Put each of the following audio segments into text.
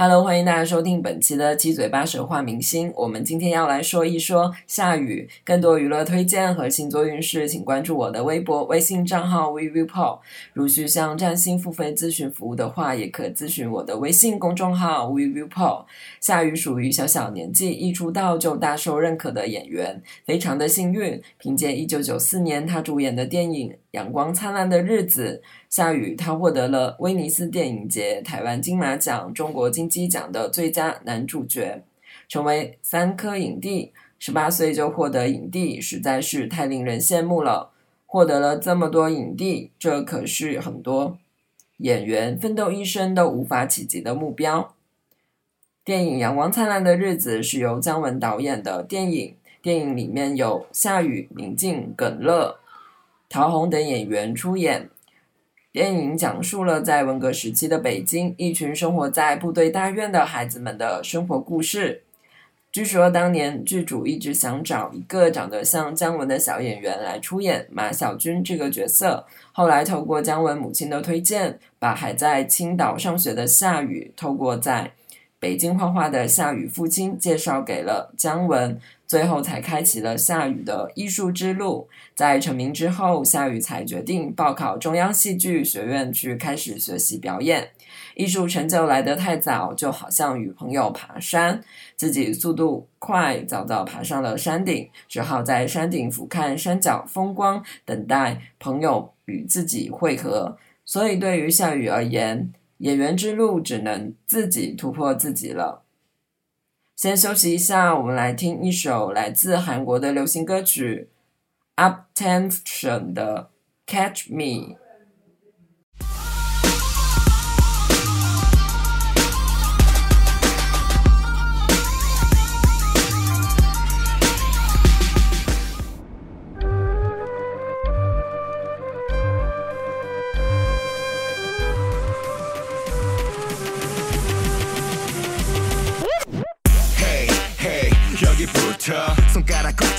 Hello，欢迎大家收听本期的七嘴八舌话明星。我们今天要来说一说下雨。更多娱乐推荐和星座运势，请关注我的微博、微信账号 vivipo。如需向占星付费咨询服务的话，也可咨询我的微信公众号 vivipo。夏雨属于小小年纪一出道就大受认可的演员，非常的幸运。凭借一九九四年他主演的电影《阳光灿烂的日子》。夏雨，他获得了威尼斯电影节、台湾金马奖、中国金鸡奖的最佳男主角，成为三颗影帝。十八岁就获得影帝，实在是太令人羡慕了。获得了这么多影帝，这可是很多演员奋斗一生都无法企及的目标。电影《阳光灿烂的日子》是由姜文导演的电影，电影里面有夏雨、宁静、耿乐、陶虹等演员出演。电影讲述了在文革时期的北京，一群生活在部队大院的孩子们的生活故事。据说当年剧组一直想找一个长得像姜文的小演员来出演马小军这个角色，后来透过姜文母亲的推荐，把还在青岛上学的夏雨，透过在北京画画的夏雨父亲介绍给了姜文。最后才开启了夏雨的艺术之路。在成名之后，夏雨才决定报考中央戏剧学院去开始学习表演。艺术成就来得太早，就好像与朋友爬山，自己速度快，早早爬上了山顶，只好在山顶俯瞰山脚风光，等待朋友与自己会合。所以，对于夏雨而言，演员之路只能自己突破自己了。先休息一下，我们来听一首来自韩国的流行歌曲《Up Tension》的《Catch Me》。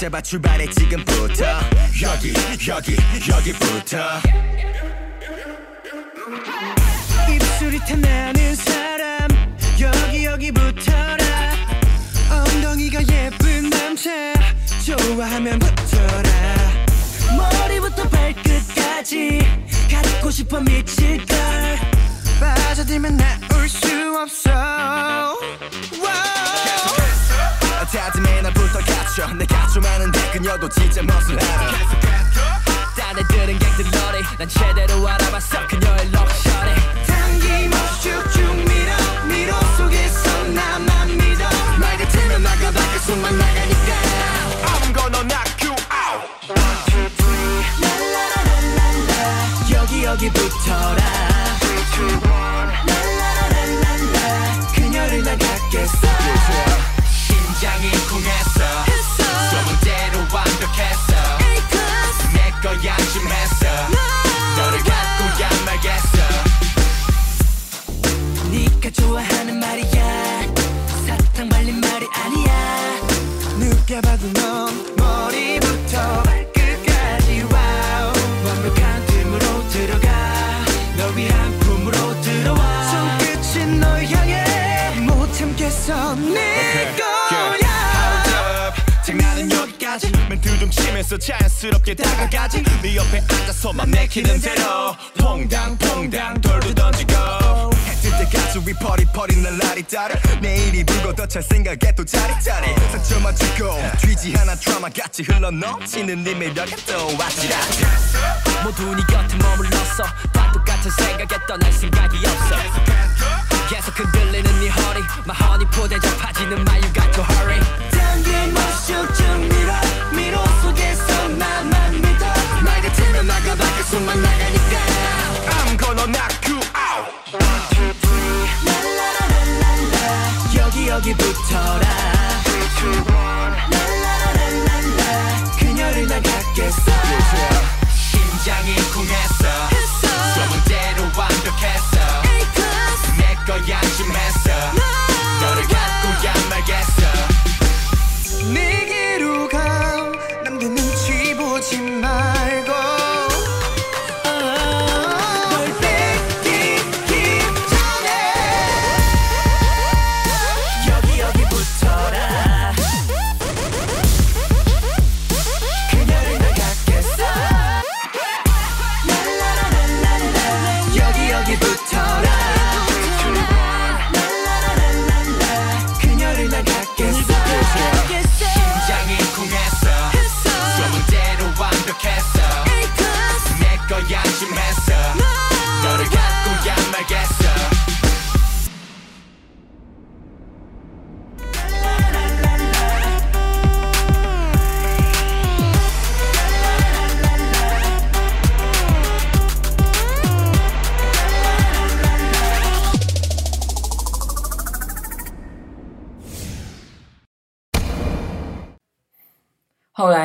봐 출발해 지금부터. 여기 여기 여기부터. 입술이 탐나는 사람 여기 여기부터라. 엉덩이가 예쁜 남자 좋아하면 붙어라. 머리부터 발끝까지 갖고 싶어 미칠걸. 빠져들면 나올 수 없어 다짐해 날부터 갖춰 내가 좀 아는데 그녀도 진짜 멋을 알아. 딴 애들은 갱들 러리 난 제대로 알아봤어. 그녀의 럭셔 치면서 자연스럽게 다가가지. 네 옆에 앉아서 맘 내키는 대로. 퐁당퐁당 돌도 던지고. 해뜰 때까지 위 퍼리퍼리 날 따라. 내일이 불고 더잘 생각에 또 짜릿짜릿 상처만 주고 뒤지 하나 드라마 같이 흘러 넘치는 네 매력에 또 아찔아찔 모두 네 곁에 머물렀어. 다 똑같은 생각에 떠날 생각이 없어 계속 흔들리는 네 허리. My honey 포대접 파지는 my you got to hurry. 당김없이 쭉쭉 밀어 밀어 속에서 나만 믿어. 말 같으면 나가다 계속만 나가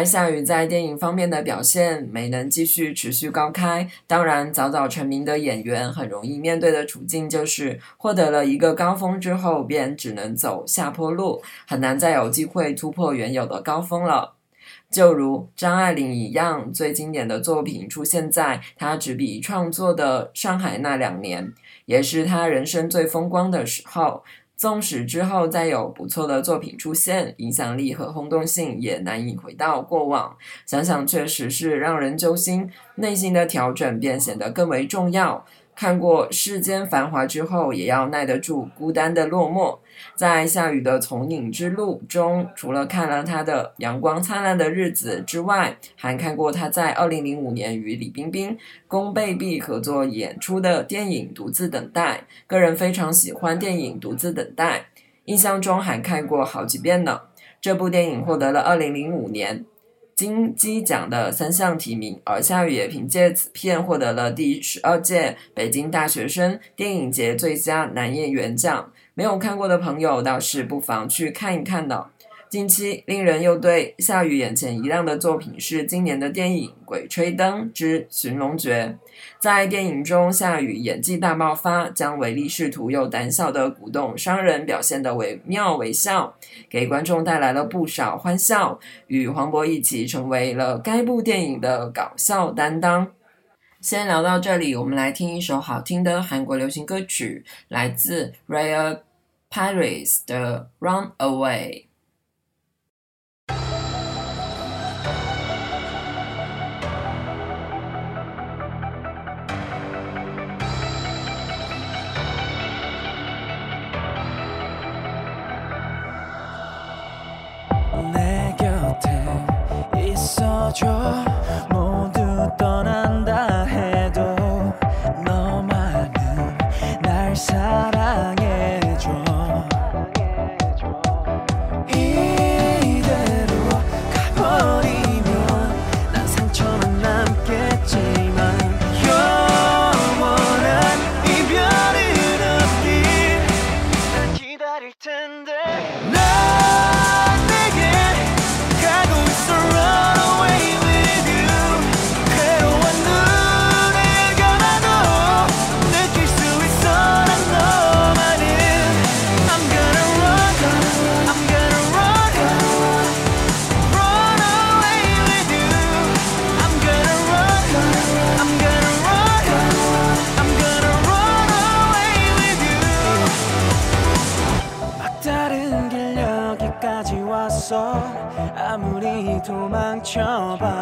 夏雨在电影方面的表现没能继续持续高开。当然，早早成名的演员很容易面对的处境就是获得了一个高峰之后，便只能走下坡路，很难再有机会突破原有的高峰了。就如张爱玲一样，最经典的作品出现在她执笔创作的上海那两年，也是她人生最风光的时候。纵使之后再有不错的作品出现，影响力和轰动性也难以回到过往。想想确实是让人揪心，内心的调整便显得更为重要。看过世间繁华之后，也要耐得住孤单的落寞。在夏雨的从影之路中，除了看了他的《阳光灿烂的日子》之外，还看过他在二零零五年与李冰冰、宫贝碧合作演出的电影《独自等待》。个人非常喜欢电影《独自等待》，印象中还看过好几遍呢。这部电影获得了二零零五年。金鸡奖的三项提名，而夏雨也凭借此片获得了第十二届北京大学生电影节最佳男演员奖。没有看过的朋友倒是不妨去看一看的。近期令人又对夏雨眼前一亮的作品是今年的电影《鬼吹灯之寻龙诀》。在电影中，夏雨演技大爆发，将唯利是图又胆小的古董商人表现得惟妙惟肖，给观众带来了不少欢笑。与黄渤一起成为了该部电影的搞笑担当。先聊到这里，我们来听一首好听的韩国流行歌曲，来自 Rare Paris 的《Run Away》。 도망쳐봐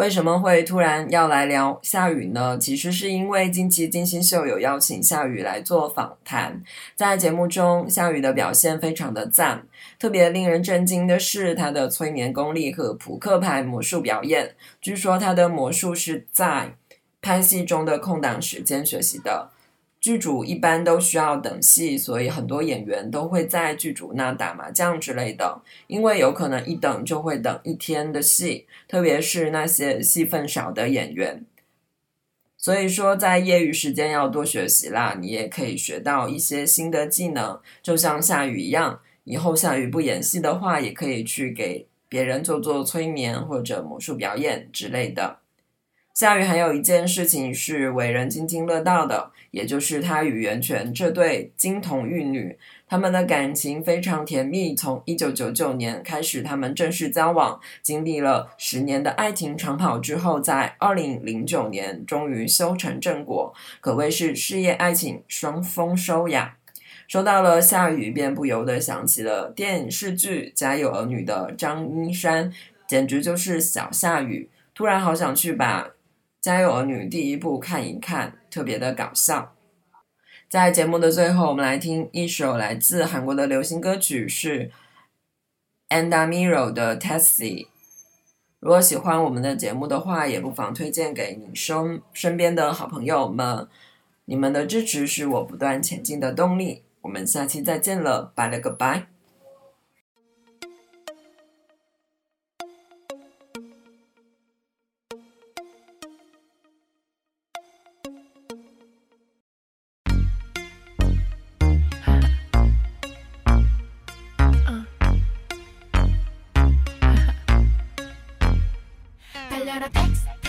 为什么会突然要来聊夏雨呢？其实是因为近期金星秀有邀请夏雨来做访谈，在节目中夏雨的表现非常的赞，特别令人震惊的是她的催眠功力和扑克牌魔术表演。据说她的魔术是在拍戏中的空档时间学习的。剧组一般都需要等戏，所以很多演员都会在剧组那打麻将之类的，因为有可能一等就会等一天的戏，特别是那些戏份少的演员。所以说，在业余时间要多学习啦，你也可以学到一些新的技能，就像夏雨一样，以后夏雨不演戏的话，也可以去给别人做做催眠或者魔术表演之类的。夏雨还有一件事情是为人津津乐道的，也就是他与袁泉这对金童玉女，他们的感情非常甜蜜。从一九九九年开始，他们正式交往，经历了十年的爱情长跑之后，在二零零九年终于修成正果，可谓是事业爱情双丰收呀。说到了夏雨，便不由得想起了电视剧《家有儿女》的张一山，简直就是小夏雨。突然好想去把。《家有儿女》第一部看一看，特别的搞笑。在节目的最后，我们来听一首来自韩国的流行歌曲，是 Andamiro 的 Taxi。如果喜欢我们的节目的话，也不妨推荐给你身身边的好朋友们。你们的支持是我不断前进的动力。我们下期再见了，拜了个拜。out a text.